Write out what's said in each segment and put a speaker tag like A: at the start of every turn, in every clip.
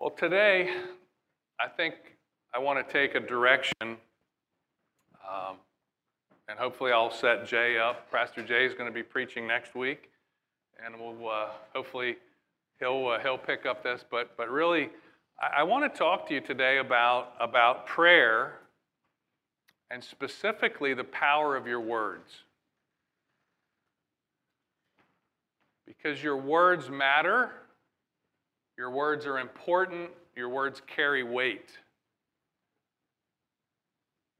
A: Well, today, I think I want to take a direction, um, and hopefully, I'll set Jay up. Pastor Jay is going to be preaching next week, and we'll uh, hopefully he'll uh, he'll pick up this. But but really, I, I want to talk to you today about about prayer, and specifically the power of your words, because your words matter. Your words are important, your words carry weight.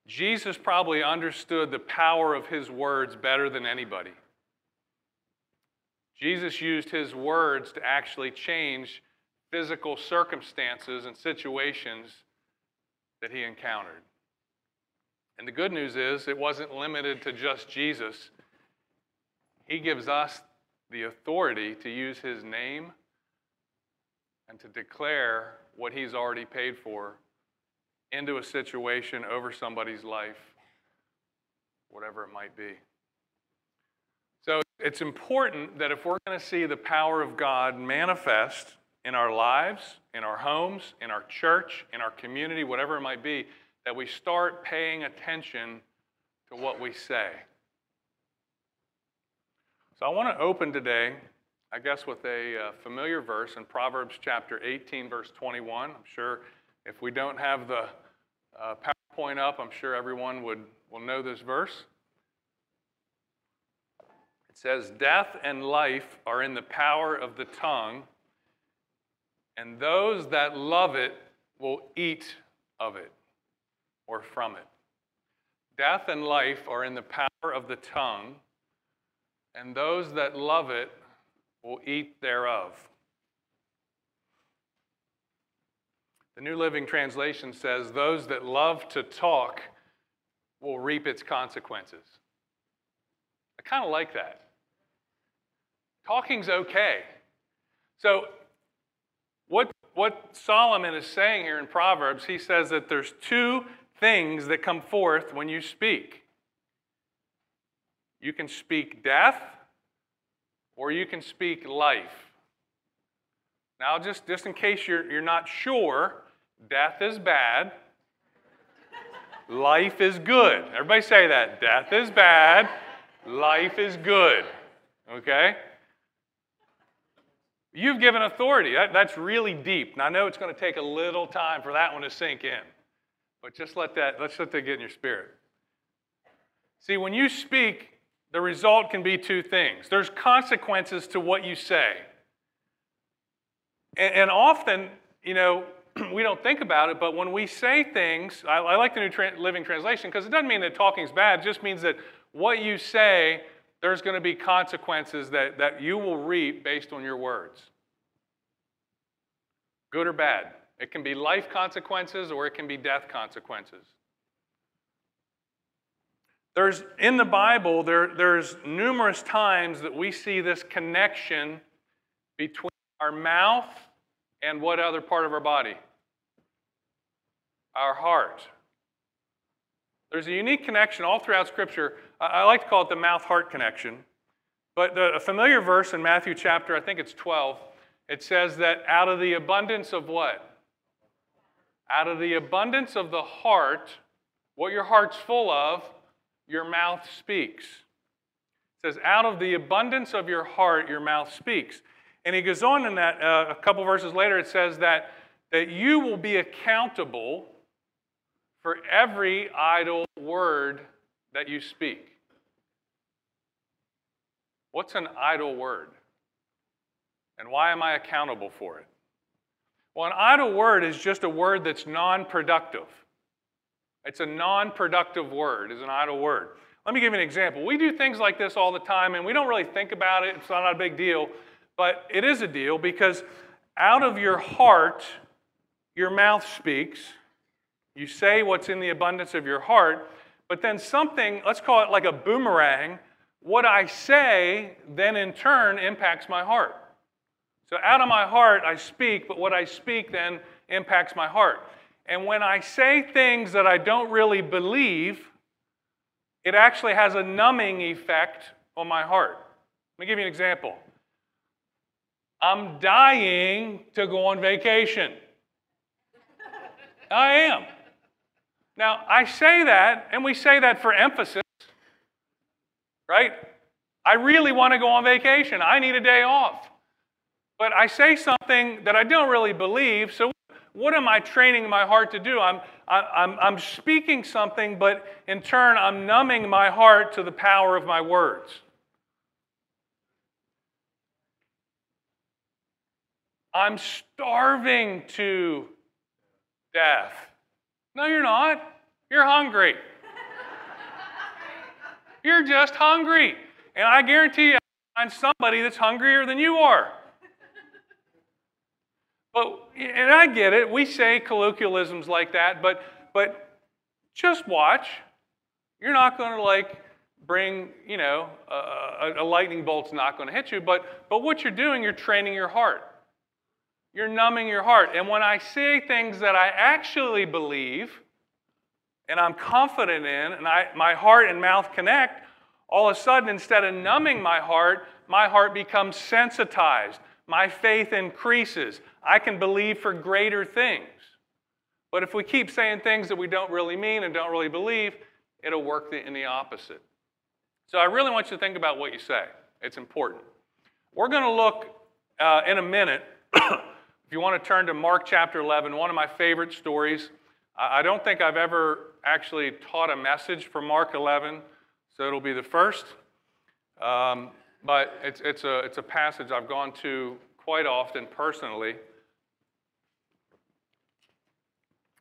A: Jesus probably understood the power of his words better than anybody. Jesus used his words to actually change physical circumstances and situations that he encountered. And the good news is, it wasn't limited to just Jesus. He gives us the authority to use his name and to declare what he's already paid for into a situation over somebody's life, whatever it might be. So it's important that if we're going to see the power of God manifest in our lives, in our homes, in our church, in our community, whatever it might be, that we start paying attention to what we say. So I want to open today I guess, with a uh, familiar verse in Proverbs chapter 18, verse 21. I'm sure if we don't have the uh, PowerPoint up, I'm sure everyone would will know this verse. It says, Death and life are in the power of the tongue, and those that love it will eat of it or from it. Death and life are in the power of the tongue, and those that love it will eat thereof. The New Living Translation says, Those that love to talk will reap its consequences. I kind of like that. Talking's okay. So, what, what Solomon is saying here in Proverbs, he says that there's two things that come forth when you speak. You can speak death or you can speak life. Now, just, just in case you're, you're not sure, death is bad, life is good. Everybody say that. Death is bad, life is good. Okay? You've given authority. That, that's really deep. Now, I know it's going to take a little time for that one to sink in, but just let that, let's let that get in your spirit. See, when you speak, the result can be two things there's consequences to what you say. And, and often, you know, we don't think about it, but when we say things, I, I like the New Tra- Living Translation because it doesn't mean that talking's bad, it just means that what you say, there's going to be consequences that, that you will reap based on your words. Good or bad. It can be life consequences or it can be death consequences. There's, in the Bible, there, there's numerous times that we see this connection between our mouth and what other part of our body? Our heart. There's a unique connection all throughout Scripture. I like to call it the mouth heart connection. But the, a familiar verse in Matthew chapter, I think it's 12, it says that out of the abundance of what? Out of the abundance of the heart, what your heart's full of, your mouth speaks. It says, out of the abundance of your heart, your mouth speaks. And he goes on in that, uh, a couple verses later, it says that, that you will be accountable for every idle word that you speak. What's an idle word? And why am I accountable for it? Well, an idle word is just a word that's non productive. It's a non productive word, it's an idle word. Let me give you an example. We do things like this all the time, and we don't really think about it. It's not a big deal, but it is a deal because out of your heart, your mouth speaks. You say what's in the abundance of your heart, but then something, let's call it like a boomerang, what I say then in turn impacts my heart. So out of my heart, I speak, but what I speak then impacts my heart. And when I say things that I don't really believe, it actually has a numbing effect on my heart. Let me give you an example. I'm dying to go on vacation. I am. Now, I say that, and we say that for emphasis, right? I really want to go on vacation. I need a day off. But I say something that I don't really believe, so what am I training my heart to do? I'm, I'm, I'm speaking something, but in turn, I'm numbing my heart to the power of my words. I'm starving to death. No, you're not. You're hungry. you're just hungry. And I guarantee you, I find somebody that's hungrier than you are. But, and I get it, we say colloquialisms like that, but, but just watch. You're not going to like bring, you know, a, a lightning bolt's not going to hit you, but, but what you're doing, you're training your heart. You're numbing your heart. And when I say things that I actually believe and I'm confident in, and I, my heart and mouth connect, all of a sudden, instead of numbing my heart, my heart becomes sensitized. My faith increases. I can believe for greater things. But if we keep saying things that we don't really mean and don't really believe, it'll work in the opposite. So I really want you to think about what you say. It's important. We're going to look uh, in a minute, if you want to turn to Mark chapter 11, one of my favorite stories. I don't think I've ever actually taught a message from Mark 11, so it'll be the first. Um, but it's, it's, a, it's a passage I've gone to quite often personally.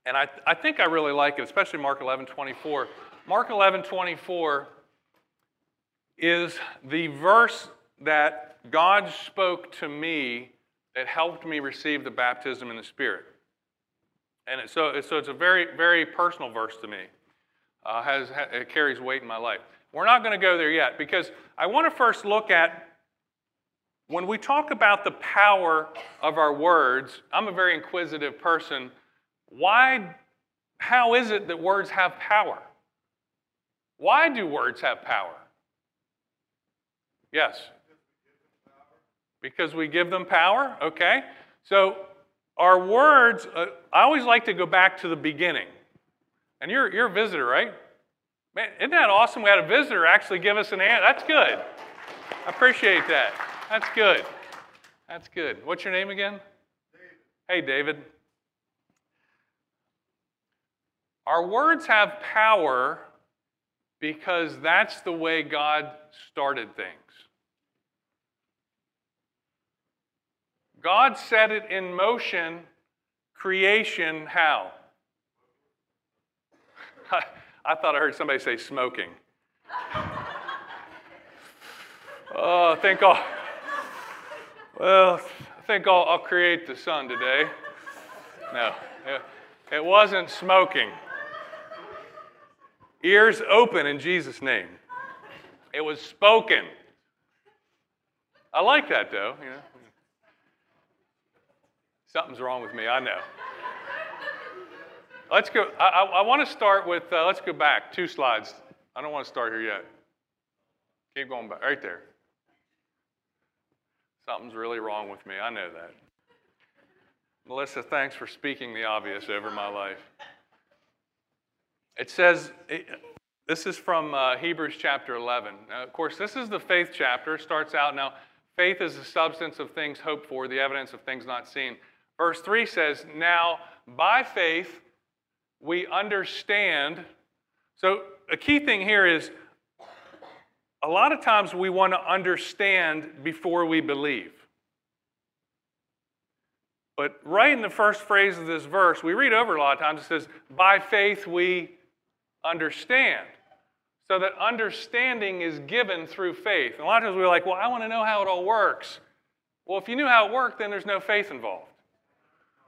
A: And I, I think I really like it, especially Mark 11 24. Mark 11 24 is the verse that God spoke to me that helped me receive the baptism in the Spirit. And it, so, so it's a very, very personal verse to me. Uh, has, it carries weight in my life. We're not going to go there yet because I want to first look at when we talk about the power of our words. I'm a very inquisitive person. Why, how is it that words have power? Why do words have power? Yes. Because we give them power? Okay. So our words, uh, I always like to go back to the beginning. And you're, you're a visitor, right? Man, isn't that awesome? We had a visitor actually give us an answer. That's good. I appreciate that. That's good. That's good. What's your name again? David. Hey, David. Our words have power because that's the way God started things. God set it in motion, creation, how? I thought I heard somebody say smoking. oh, I think I'll, well, I think I'll, I'll create the sun today. No, it, it wasn't smoking. Ears open in Jesus' name. It was spoken. I like that though, you know. Something's wrong with me, I know. Let's go. I, I, I want to start with, uh, let's go back two slides. I don't want to start here yet. Keep going back, right there. Something's really wrong with me, I know that. Melissa, thanks for speaking the obvious over my life. It says, this is from uh, Hebrews chapter 11. Now, of course, this is the faith chapter. It starts out now, faith is the substance of things hoped for, the evidence of things not seen. Verse 3 says, Now by faith we understand. So, a key thing here is a lot of times we want to understand before we believe. But right in the first phrase of this verse, we read over a lot of times, it says, By faith we understand. So that understanding is given through faith. And a lot of times we're like, well, I want to know how it all works. Well, if you knew how it worked, then there's no faith involved.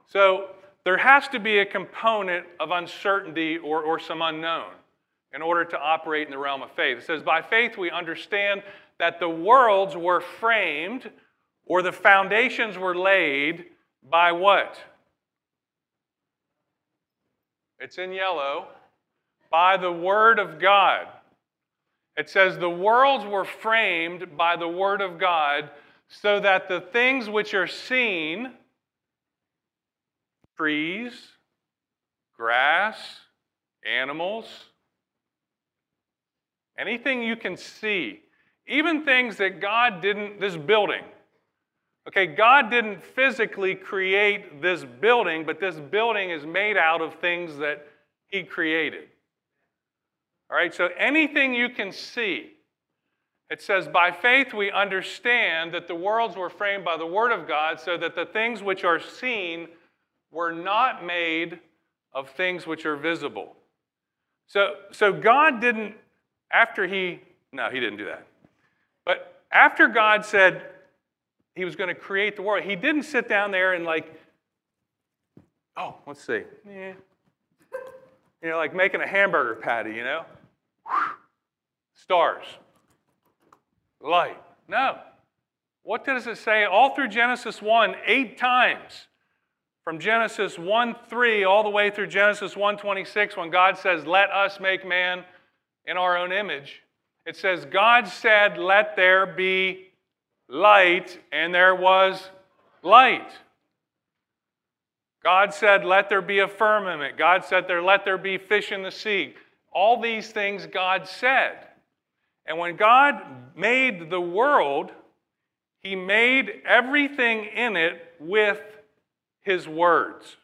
A: So there has to be a component of uncertainty or, or some unknown in order to operate in the realm of faith. It says, By faith we understand that the worlds were framed or the foundations were laid by what? It's in yellow by the Word of God. It says, The worlds were framed by the Word of God, so that the things which are seen, trees, grass, animals, anything you can see, even things that God didn't, this building. Okay, God didn't physically create this building, but this building is made out of things that He created. All right, so anything you can see, it says, By faith we understand that the worlds were framed by the Word of God, so that the things which are seen were not made of things which are visible. So, so God didn't, after He, no, He didn't do that. But after God said He was going to create the world, He didn't sit down there and, like, oh, let's see. Yeah. You know, like making a hamburger patty, you know? Stars light. No. What does it say? All through Genesis 1, eight times. From Genesis 1 3 all the way through Genesis 1 26, when God says, Let us make man in our own image, it says, God said, Let there be light, and there was light. God said, Let there be a firmament. God said, there, Let there be fish in the sea. All these things God said. And when God made the world, He made everything in it with His words.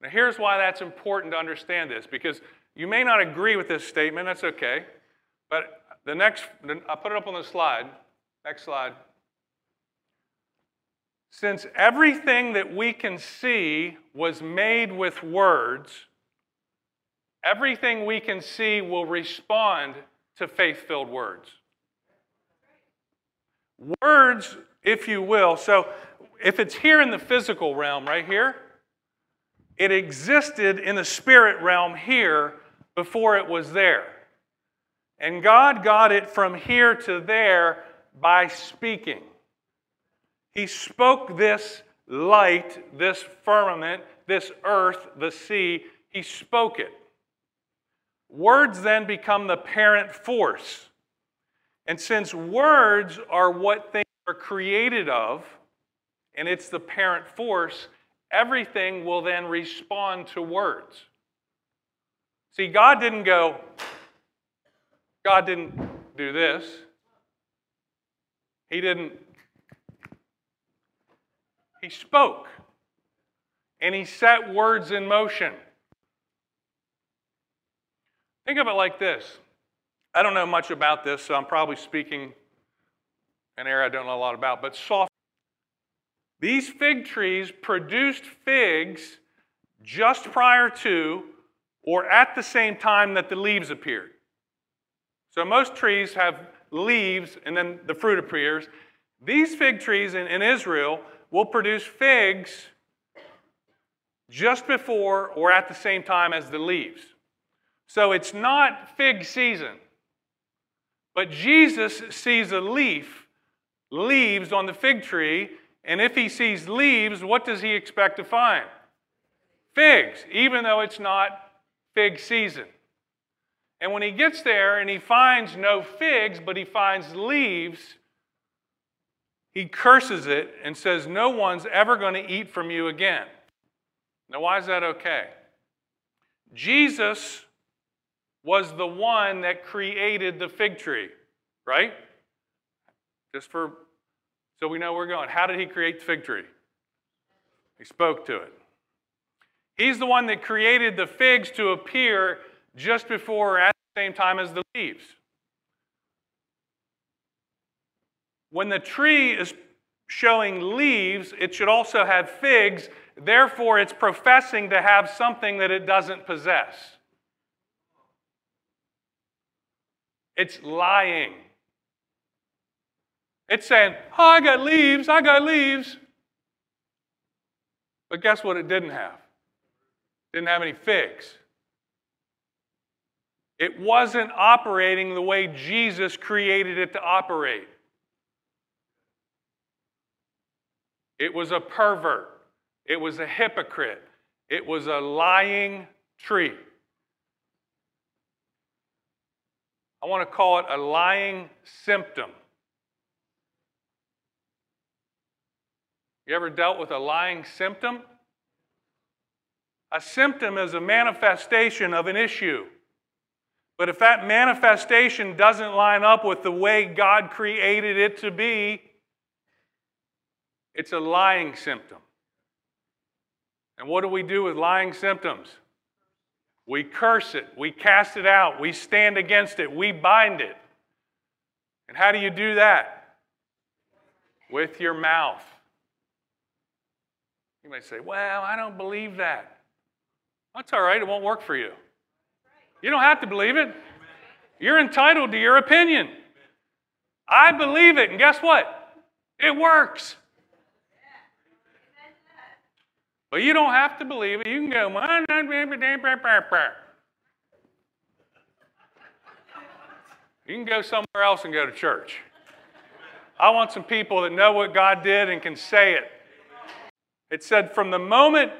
A: Now, here's why that's important to understand this because you may not agree with this statement, that's okay. But the next, I'll put it up on the slide. Next slide. Since everything that we can see was made with words, Everything we can see will respond to faith filled words. Words, if you will, so if it's here in the physical realm right here, it existed in the spirit realm here before it was there. And God got it from here to there by speaking. He spoke this light, this firmament, this earth, the sea, He spoke it. Words then become the parent force. And since words are what things are created of, and it's the parent force, everything will then respond to words. See, God didn't go, God didn't do this. He didn't, He spoke. And He set words in motion. Think of it like this. I don't know much about this, so I'm probably speaking an area I don't know a lot about, but soft. These fig trees produced figs just prior to or at the same time that the leaves appeared. So most trees have leaves and then the fruit appears. These fig trees in, in Israel will produce figs just before or at the same time as the leaves. So it's not fig season. But Jesus sees a leaf, leaves on the fig tree, and if he sees leaves, what does he expect to find? Figs, even though it's not fig season. And when he gets there and he finds no figs, but he finds leaves, he curses it and says, No one's ever going to eat from you again. Now, why is that okay? Jesus was the one that created the fig tree, right? Just for so we know we're going. How did he create the fig tree? He spoke to it. He's the one that created the figs to appear just before or at the same time as the leaves. When the tree is showing leaves, it should also have figs. Therefore, it's professing to have something that it doesn't possess. It's lying. It's saying, Oh, I got leaves, I got leaves. But guess what it didn't have? It didn't have any figs. It wasn't operating the way Jesus created it to operate. It was a pervert. It was a hypocrite. It was a lying tree. I want to call it a lying symptom. You ever dealt with a lying symptom? A symptom is a manifestation of an issue. But if that manifestation doesn't line up with the way God created it to be, it's a lying symptom. And what do we do with lying symptoms? We curse it, we cast it out, we stand against it, we bind it. And how do you do that? With your mouth. You might say, Well, I don't believe that. That's all right, it won't work for you. You don't have to believe it. You're entitled to your opinion. I believe it, and guess what? It works. But you don't have to believe it. You can go, you can go somewhere else and go to church. I want some people that know what God did and can say it. It said, From the moment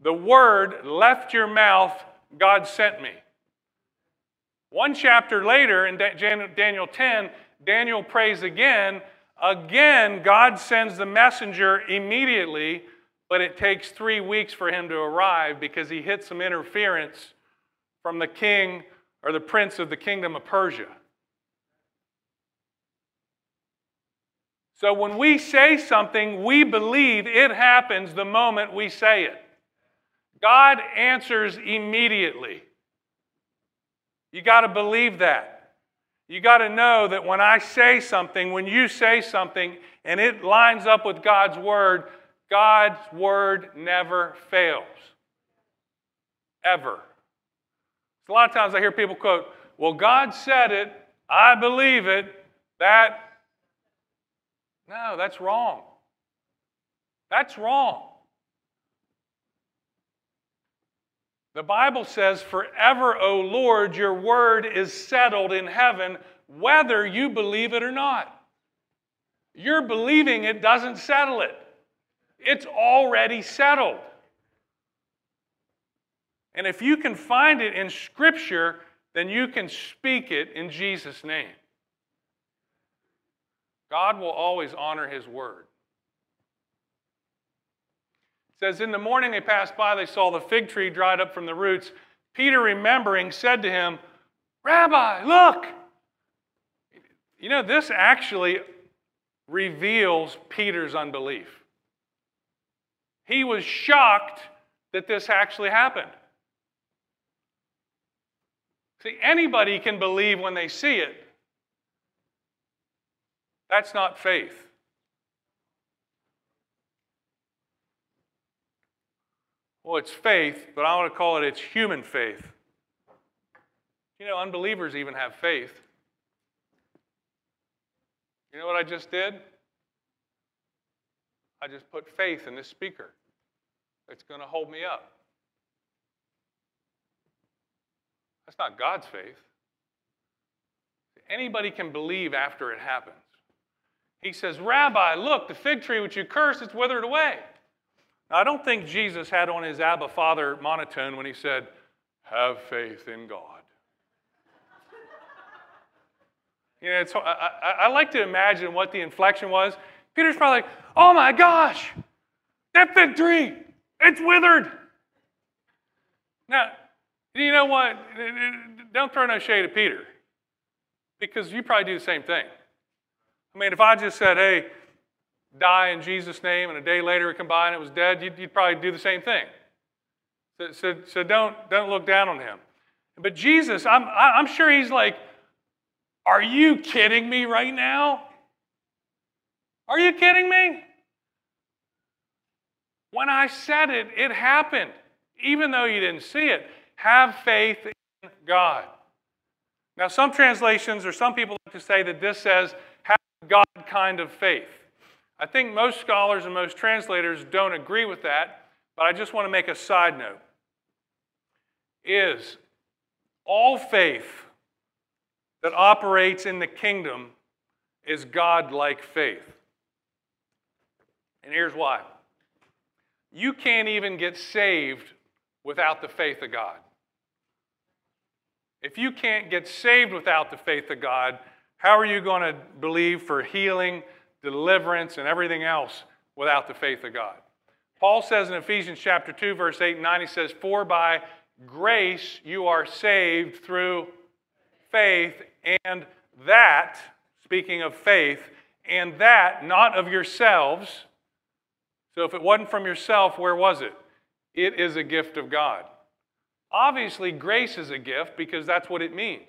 A: the word left your mouth, God sent me. One chapter later, in Daniel 10, Daniel prays again. Again, God sends the messenger immediately, but it takes three weeks for him to arrive because he hit some interference from the king or the prince of the kingdom of Persia. So when we say something, we believe it happens the moment we say it. God answers immediately. You got to believe that. You got to know that when I say something, when you say something, and it lines up with God's word, God's word never fails. Ever. A lot of times I hear people quote, Well, God said it, I believe it, that. No, that's wrong. That's wrong. The Bible says, Forever, O Lord, your word is settled in heaven, whether you believe it or not. Your believing it doesn't settle it, it's already settled. And if you can find it in Scripture, then you can speak it in Jesus' name. God will always honor His word It says, In the morning they passed by, they saw the fig tree dried up from the roots. Peter, remembering, said to him, Rabbi, look! You know, this actually reveals Peter's unbelief. He was shocked that this actually happened. See, anybody can believe when they see it. That's not faith. Well, it's faith, but I want to call it it's human faith. You know, unbelievers even have faith. You know what I just did? I just put faith in this speaker. It's going to hold me up. That's not God's faith. Anybody can believe after it happens. He says, Rabbi, look, the fig tree which you cursed, it's withered away. Now, I don't think Jesus had on his Abba Father monotone when he said, Have faith in God. You know, I, I, I like to imagine what the inflection was. Peter's probably like, Oh my gosh, that fig tree, it's withered. Now, you know what? Don't throw no shade at Peter because you probably do the same thing. I mean, if I just said, Hey, die in Jesus' name, and a day later it come by and it was dead, you'd, you'd probably do the same thing. So, so, so, don't, don't look down on him. But Jesus, I'm, I'm sure he's like, Are you kidding me right now? Are you kidding me? When I said it, it happened, even though you didn't see it. Have faith in God. Now, some translations or some people like to say that this says, God kind of faith. I think most scholars and most translators don't agree with that, but I just want to make a side note. Is all faith that operates in the kingdom is God like faith. And here's why you can't even get saved without the faith of God. If you can't get saved without the faith of God, how are you going to believe for healing? deliverance, and everything else without the faith of God. Paul says in Ephesians chapter 2, verse 8 and 9, he says, For by grace you are saved through faith, and that, speaking of faith, and that not of yourselves. So if it wasn't from yourself, where was it? It is a gift of God. Obviously, grace is a gift because that's what it means.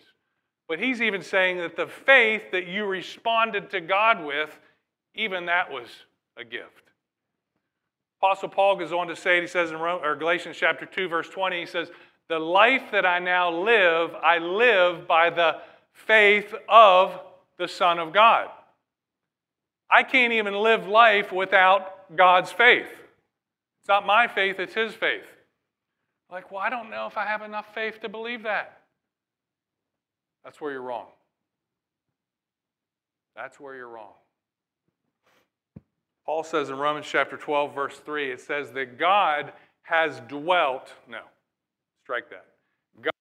A: But he's even saying that the faith that you responded to God with, even that was a gift. Apostle Paul goes on to say, he says in Galatians chapter 2, verse 20, he says, The life that I now live, I live by the faith of the Son of God. I can't even live life without God's faith. It's not my faith, it's His faith. Like, well, I don't know if I have enough faith to believe that. That's where you're wrong. That's where you're wrong. Paul says in Romans chapter 12, verse 3, it says that God has dwelt, no, strike that. God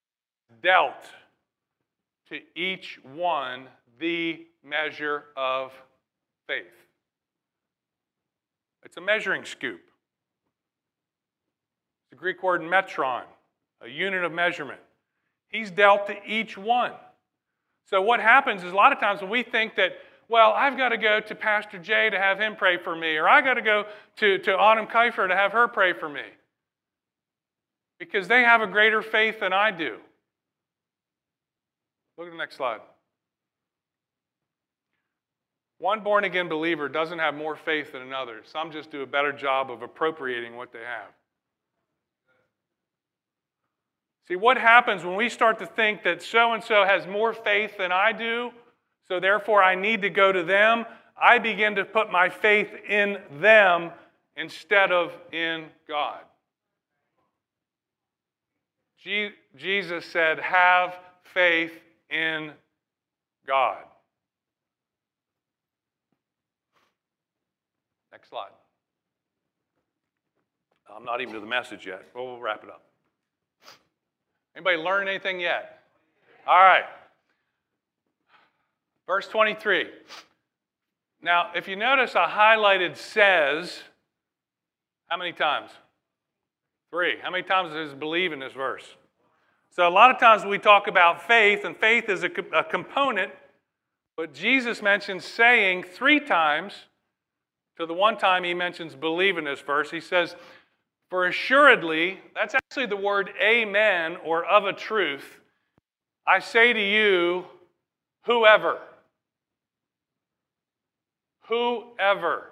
A: dealt to each one the measure of faith. It's a measuring scoop. It's the Greek word metron, a unit of measurement. He's dealt to each one. So, what happens is a lot of times when we think that well, I've got to go to Pastor Jay to have him pray for me, or I got to go to, to Autumn Kiefer to have her pray for me. Because they have a greater faith than I do. Look at the next slide. One born again believer doesn't have more faith than another. Some just do a better job of appropriating what they have. See, what happens when we start to think that so and so has more faith than I do, so therefore I need to go to them. I begin to put my faith in them instead of in God. Jesus said, Have faith in God. Next slide. I'm not even to the message yet. But we'll wrap it up. Anybody learn anything yet? All right. Verse 23. Now, if you notice, I highlighted says how many times? Three. How many times does believe in this verse? So, a lot of times we talk about faith, and faith is a, a component, but Jesus mentions saying three times. To the one time he mentions believe in this verse, he says, For assuredly, that's actually the word amen or of a truth. I say to you, whoever. Whoever.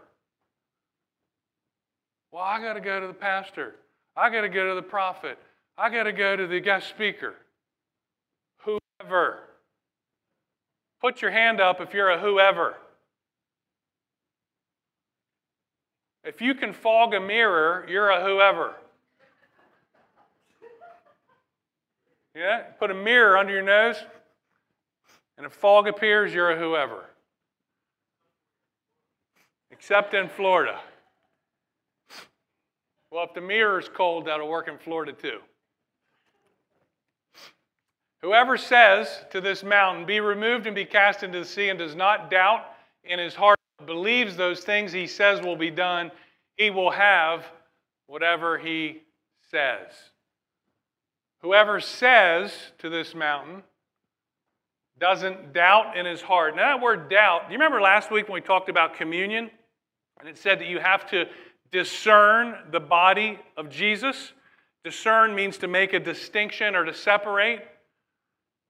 A: Well, I got to go to the pastor. I got to go to the prophet. I got to go to the guest speaker. Whoever. Put your hand up if you're a whoever. If you can fog a mirror, you're a whoever. Yeah? Put a mirror under your nose, and if fog appears, you're a whoever except in Florida. Well, if the mirror is cold, that'll work in Florida too. Whoever says to this mountain, Be removed and be cast into the sea, and does not doubt in his heart, believes those things he says will be done, he will have whatever he says. Whoever says to this mountain, doesn't doubt in his heart. Now, that word doubt, do you remember last week when we talked about communion? And it said that you have to discern the body of Jesus. Discern means to make a distinction or to separate.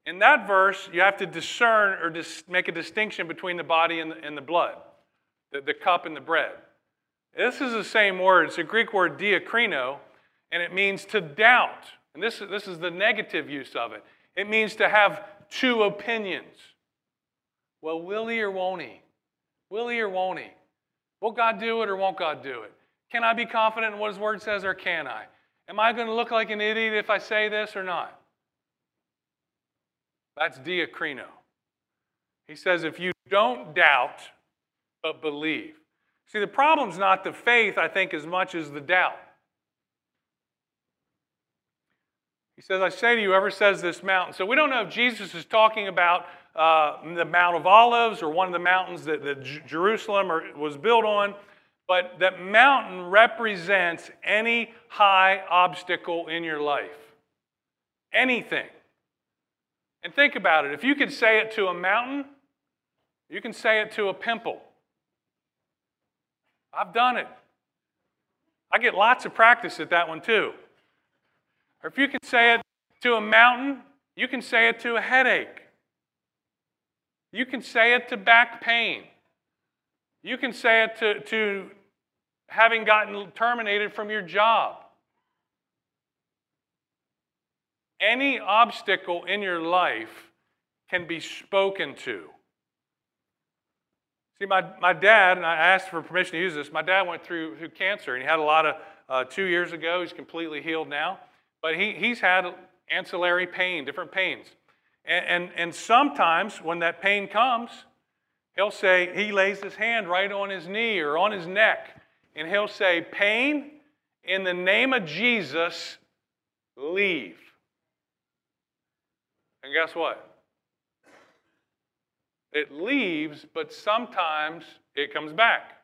A: In that verse, you have to discern or dis- make a distinction between the body and the, and the blood, the, the cup and the bread. This is the same word. It's a Greek word, diakrino, and it means to doubt. And this, this is the negative use of it. It means to have two opinions. Well, will he or won't he? Will he or won't he? Will God do it or won't God do it? Can I be confident in what His Word says or can I? Am I going to look like an idiot if I say this or not? That's diakrino. He says, if you don't doubt, but believe. See, the problem's not the faith, I think, as much as the doubt. He says, I say to you, whoever says this mountain. So we don't know if Jesus is talking about uh, the Mount of Olives or one of the mountains that, that Jerusalem or, was built on. but that mountain represents any high obstacle in your life. Anything. And think about it. If you could say it to a mountain, you can say it to a pimple. I've done it. I get lots of practice at that one too. Or if you can say it to a mountain, you can say it to a headache. You can say it to back pain. You can say it to, to having gotten terminated from your job. Any obstacle in your life can be spoken to. See, my, my dad, and I asked for permission to use this, my dad went through, through cancer and he had a lot of, uh, two years ago, he's completely healed now, but he, he's had ancillary pain, different pains. And, and, and sometimes when that pain comes, he'll say, he lays his hand right on his knee or on his neck, and he'll say, Pain, in the name of Jesus, leave. And guess what? It leaves, but sometimes it comes back.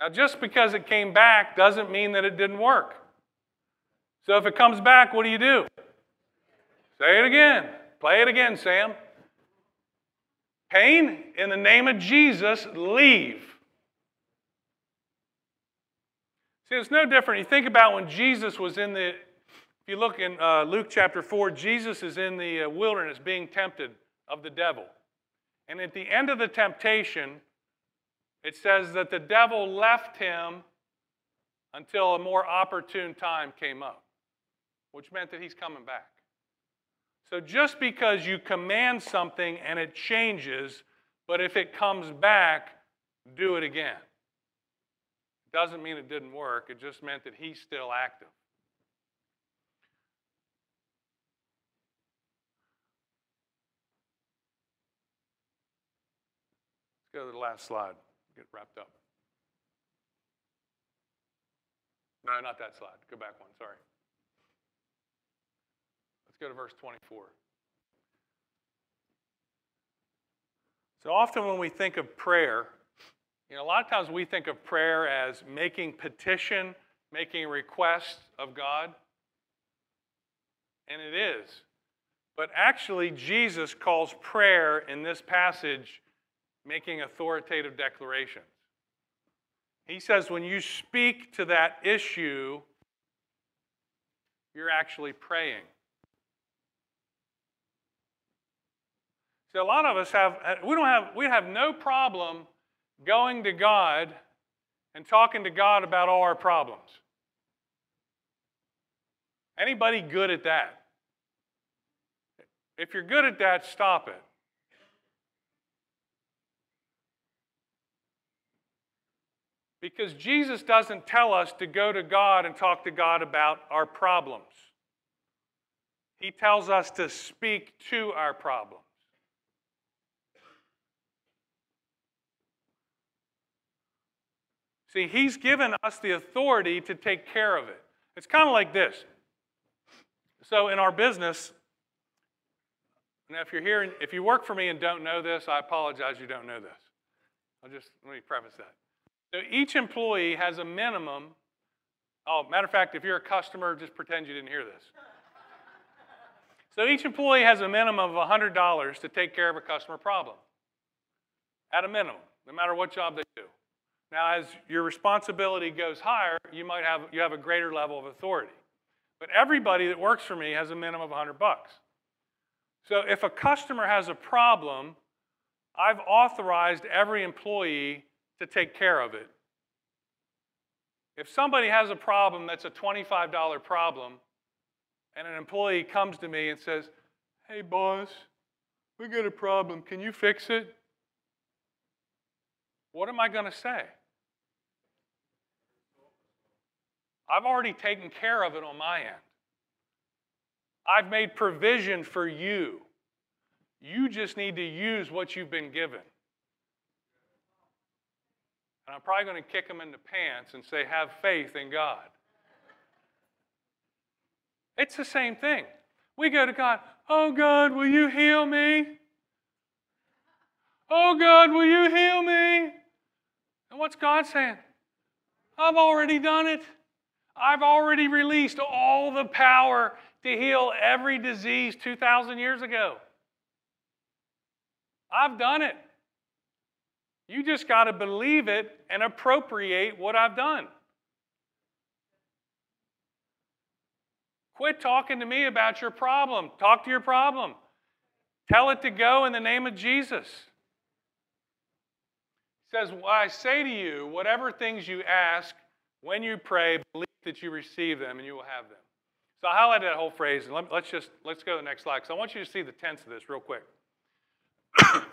A: Now, just because it came back doesn't mean that it didn't work. So if it comes back, what do you do? Say it again. Play it again, Sam. Pain, in the name of Jesus, leave. See, it's no different. You think about when Jesus was in the, if you look in uh, Luke chapter 4, Jesus is in the uh, wilderness being tempted of the devil. And at the end of the temptation, it says that the devil left him until a more opportune time came up, which meant that he's coming back. So just because you command something and it changes, but if it comes back, do it again. Doesn't mean it didn't work, it just meant that he's still active. Go to the last slide get wrapped up. No, not that slide. Go back one, sorry. Let's go to verse 24. So often when we think of prayer, you know, a lot of times we think of prayer as making petition, making request of God. And it is. But actually, Jesus calls prayer in this passage making authoritative declarations. He says when you speak to that issue, you're actually praying. See, a lot of us have we don't have we have no problem going to God and talking to God about all our problems. Anybody good at that? If you're good at that, stop it. Because Jesus doesn't tell us to go to God and talk to God about our problems. He tells us to speak to our problems. See, He's given us the authority to take care of it. It's kind of like this. So, in our business, now if you're here, if you work for me and don't know this, I apologize you don't know this. I'll just let me preface that. So each employee has a minimum. Oh, matter of fact, if you're a customer, just pretend you didn't hear this. So each employee has a minimum of $100 to take care of a customer problem. At a minimum, no matter what job they do. Now, as your responsibility goes higher, you might have you have a greater level of authority. But everybody that works for me has a minimum of 100 bucks. So if a customer has a problem, I've authorized every employee to take care of it. If somebody has a problem that's a $25 problem, and an employee comes to me and says, Hey, boss, we got a problem. Can you fix it? What am I going to say? I've already taken care of it on my end. I've made provision for you. You just need to use what you've been given. And I'm probably going to kick them in the pants and say, have faith in God. It's the same thing. We go to God, oh God, will you heal me? Oh God, will you heal me? And what's God saying? I've already done it. I've already released all the power to heal every disease 2,000 years ago. I've done it. You just got to believe it and appropriate what I've done. Quit talking to me about your problem. Talk to your problem. Tell it to go in the name of Jesus. He says, well, I say to you, whatever things you ask when you pray, believe that you receive them and you will have them. So I highlighted that whole phrase, and let, us just let's go to the next slide because I want you to see the tense of this real quick.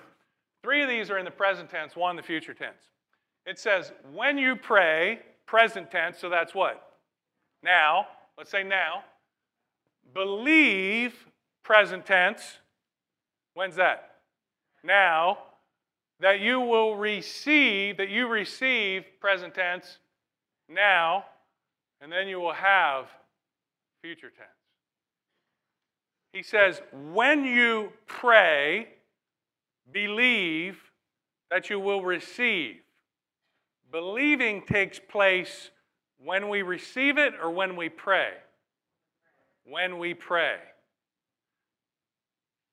A: Three of these are in the present tense, one in the future tense. It says, when you pray, present tense, so that's what? Now. Let's say now. Believe, present tense. When's that? Now. That you will receive, that you receive, present tense, now. And then you will have future tense. He says, when you pray, believe that you will receive. Believing takes place when we receive it or when we pray? When we pray.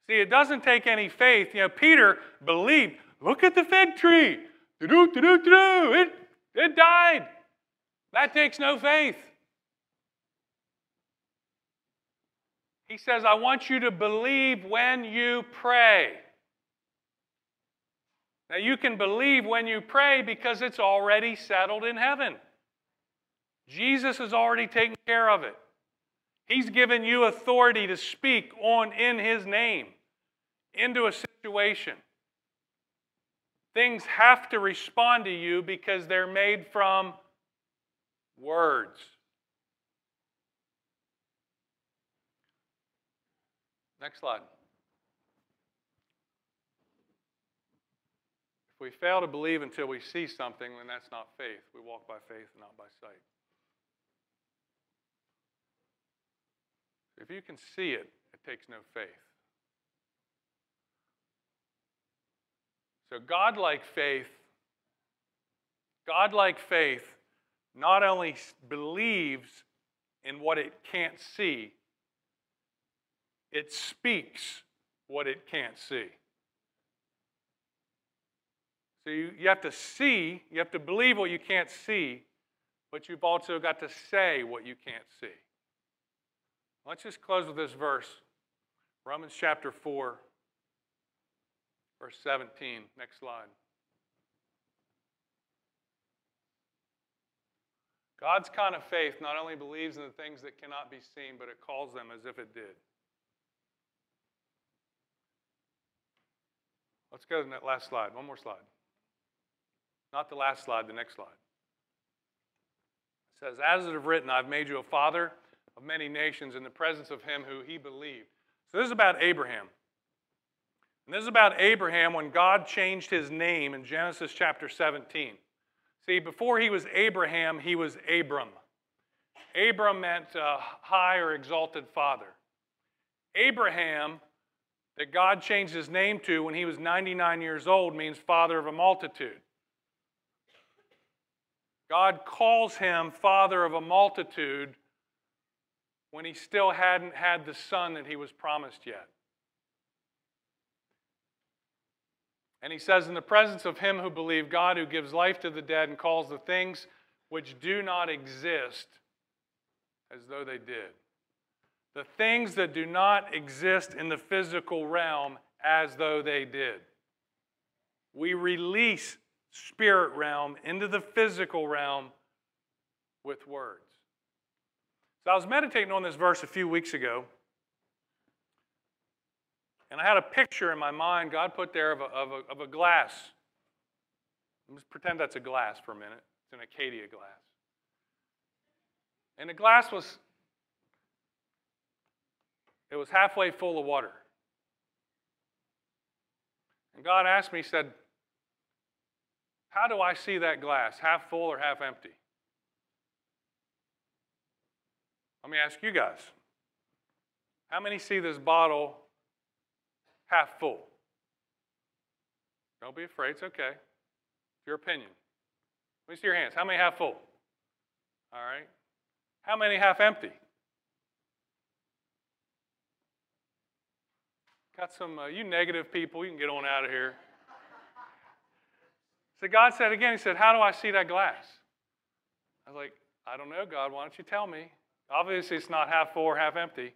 A: See, it doesn't take any faith. You know, Peter believed. Look at the fig tree. It, it died. That takes no faith. He says, I want you to believe when you pray. Now, you can believe when you pray because it's already settled in heaven. Jesus has already taken care of it. He's given you authority to speak on in His name into a situation. Things have to respond to you because they're made from words. Next slide. We fail to believe until we see something, then that's not faith. We walk by faith not by sight. If you can see it, it takes no faith. So, godlike faith, godlike faith not only believes in what it can't see, it speaks what it can't see. So you, you have to see, you have to believe what you can't see, but you've also got to say what you can't see. Let's just close with this verse Romans chapter 4, verse 17. Next slide. God's kind of faith not only believes in the things that cannot be seen, but it calls them as if it did. Let's go to that last slide. One more slide. Not the last slide, the next slide. It says, As it is written, I've made you a father of many nations in the presence of him who he believed. So this is about Abraham. And this is about Abraham when God changed his name in Genesis chapter 17. See, before he was Abraham, he was Abram. Abram meant uh, high or exalted father. Abraham, that God changed his name to when he was 99 years old, means father of a multitude. God calls him father of a multitude when he still hadn't had the son that he was promised yet. And he says, In the presence of him who believed God, who gives life to the dead and calls the things which do not exist as though they did. The things that do not exist in the physical realm as though they did. We release spirit realm into the physical realm with words. So I was meditating on this verse a few weeks ago, and I had a picture in my mind God put there of a, of a, of a glass. Let's pretend that's a glass for a minute. It's an Acadia glass. And the glass was, it was halfway full of water. And God asked me, He said, how do I see that glass, half full or half empty? Let me ask you guys. How many see this bottle half full? Don't be afraid, it's okay. Your opinion. Let me see your hands. How many half full? All right. How many half empty? Got some, uh, you negative people, you can get on out of here. So God said again, He said, How do I see that glass? I was like, I don't know, God, why don't you tell me? Obviously, it's not half full or half empty.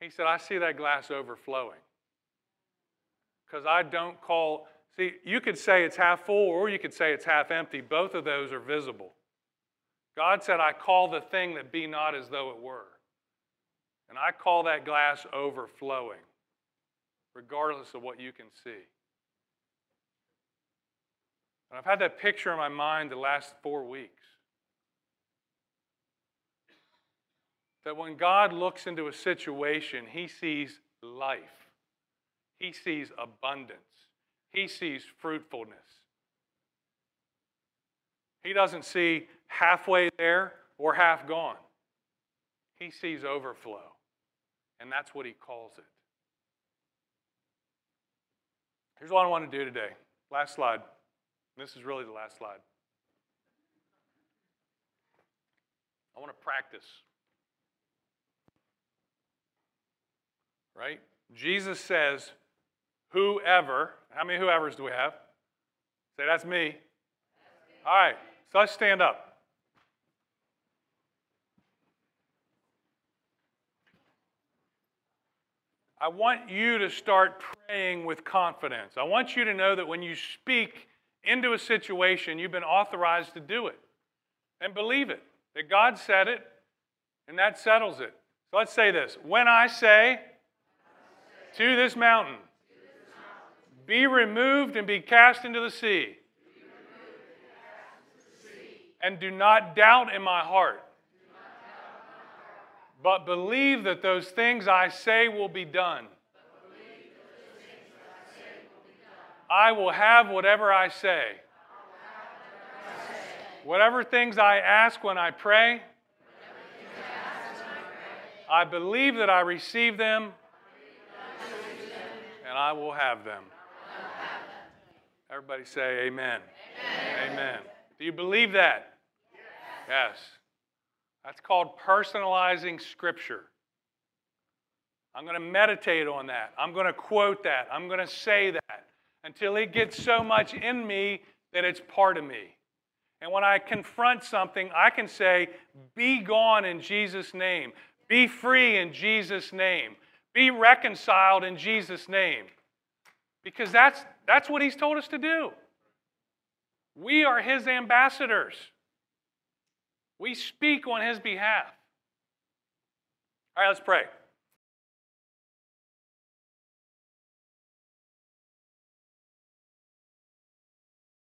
A: He said, I see that glass overflowing. Because I don't call, see, you could say it's half full or you could say it's half empty. Both of those are visible. God said, I call the thing that be not as though it were. And I call that glass overflowing, regardless of what you can see. And I've had that picture in my mind the last four weeks. That when God looks into a situation, he sees life, he sees abundance, he sees fruitfulness. He doesn't see halfway there or half gone, he sees overflow. And that's what he calls it. Here's what I want to do today. Last slide. This is really the last slide. I want to practice. Right? Jesus says, whoever, how many whoever's do we have? Say, that's me. All right, so let's stand up. I want you to start praying with confidence. I want you to know that when you speak into a situation, you've been authorized to do it. And believe it, that God said it, and that settles it. So let's say this When I say to this mountain, be removed and be cast into the sea, and do not doubt in my heart but believe that those things I say will be done. I will have whatever I say. Whatever things I ask when I pray, I believe that I receive them, and I will have them. Everybody say amen. Amen. amen. Do you believe that? Yes. That's called personalizing Scripture. I'm going to meditate on that. I'm going to quote that. I'm going to say that until it gets so much in me that it's part of me. And when I confront something, I can say, Be gone in Jesus' name. Be free in Jesus' name. Be reconciled in Jesus' name. Because that's, that's what He's told us to do. We are His ambassadors. We speak on his behalf. All right, let's pray.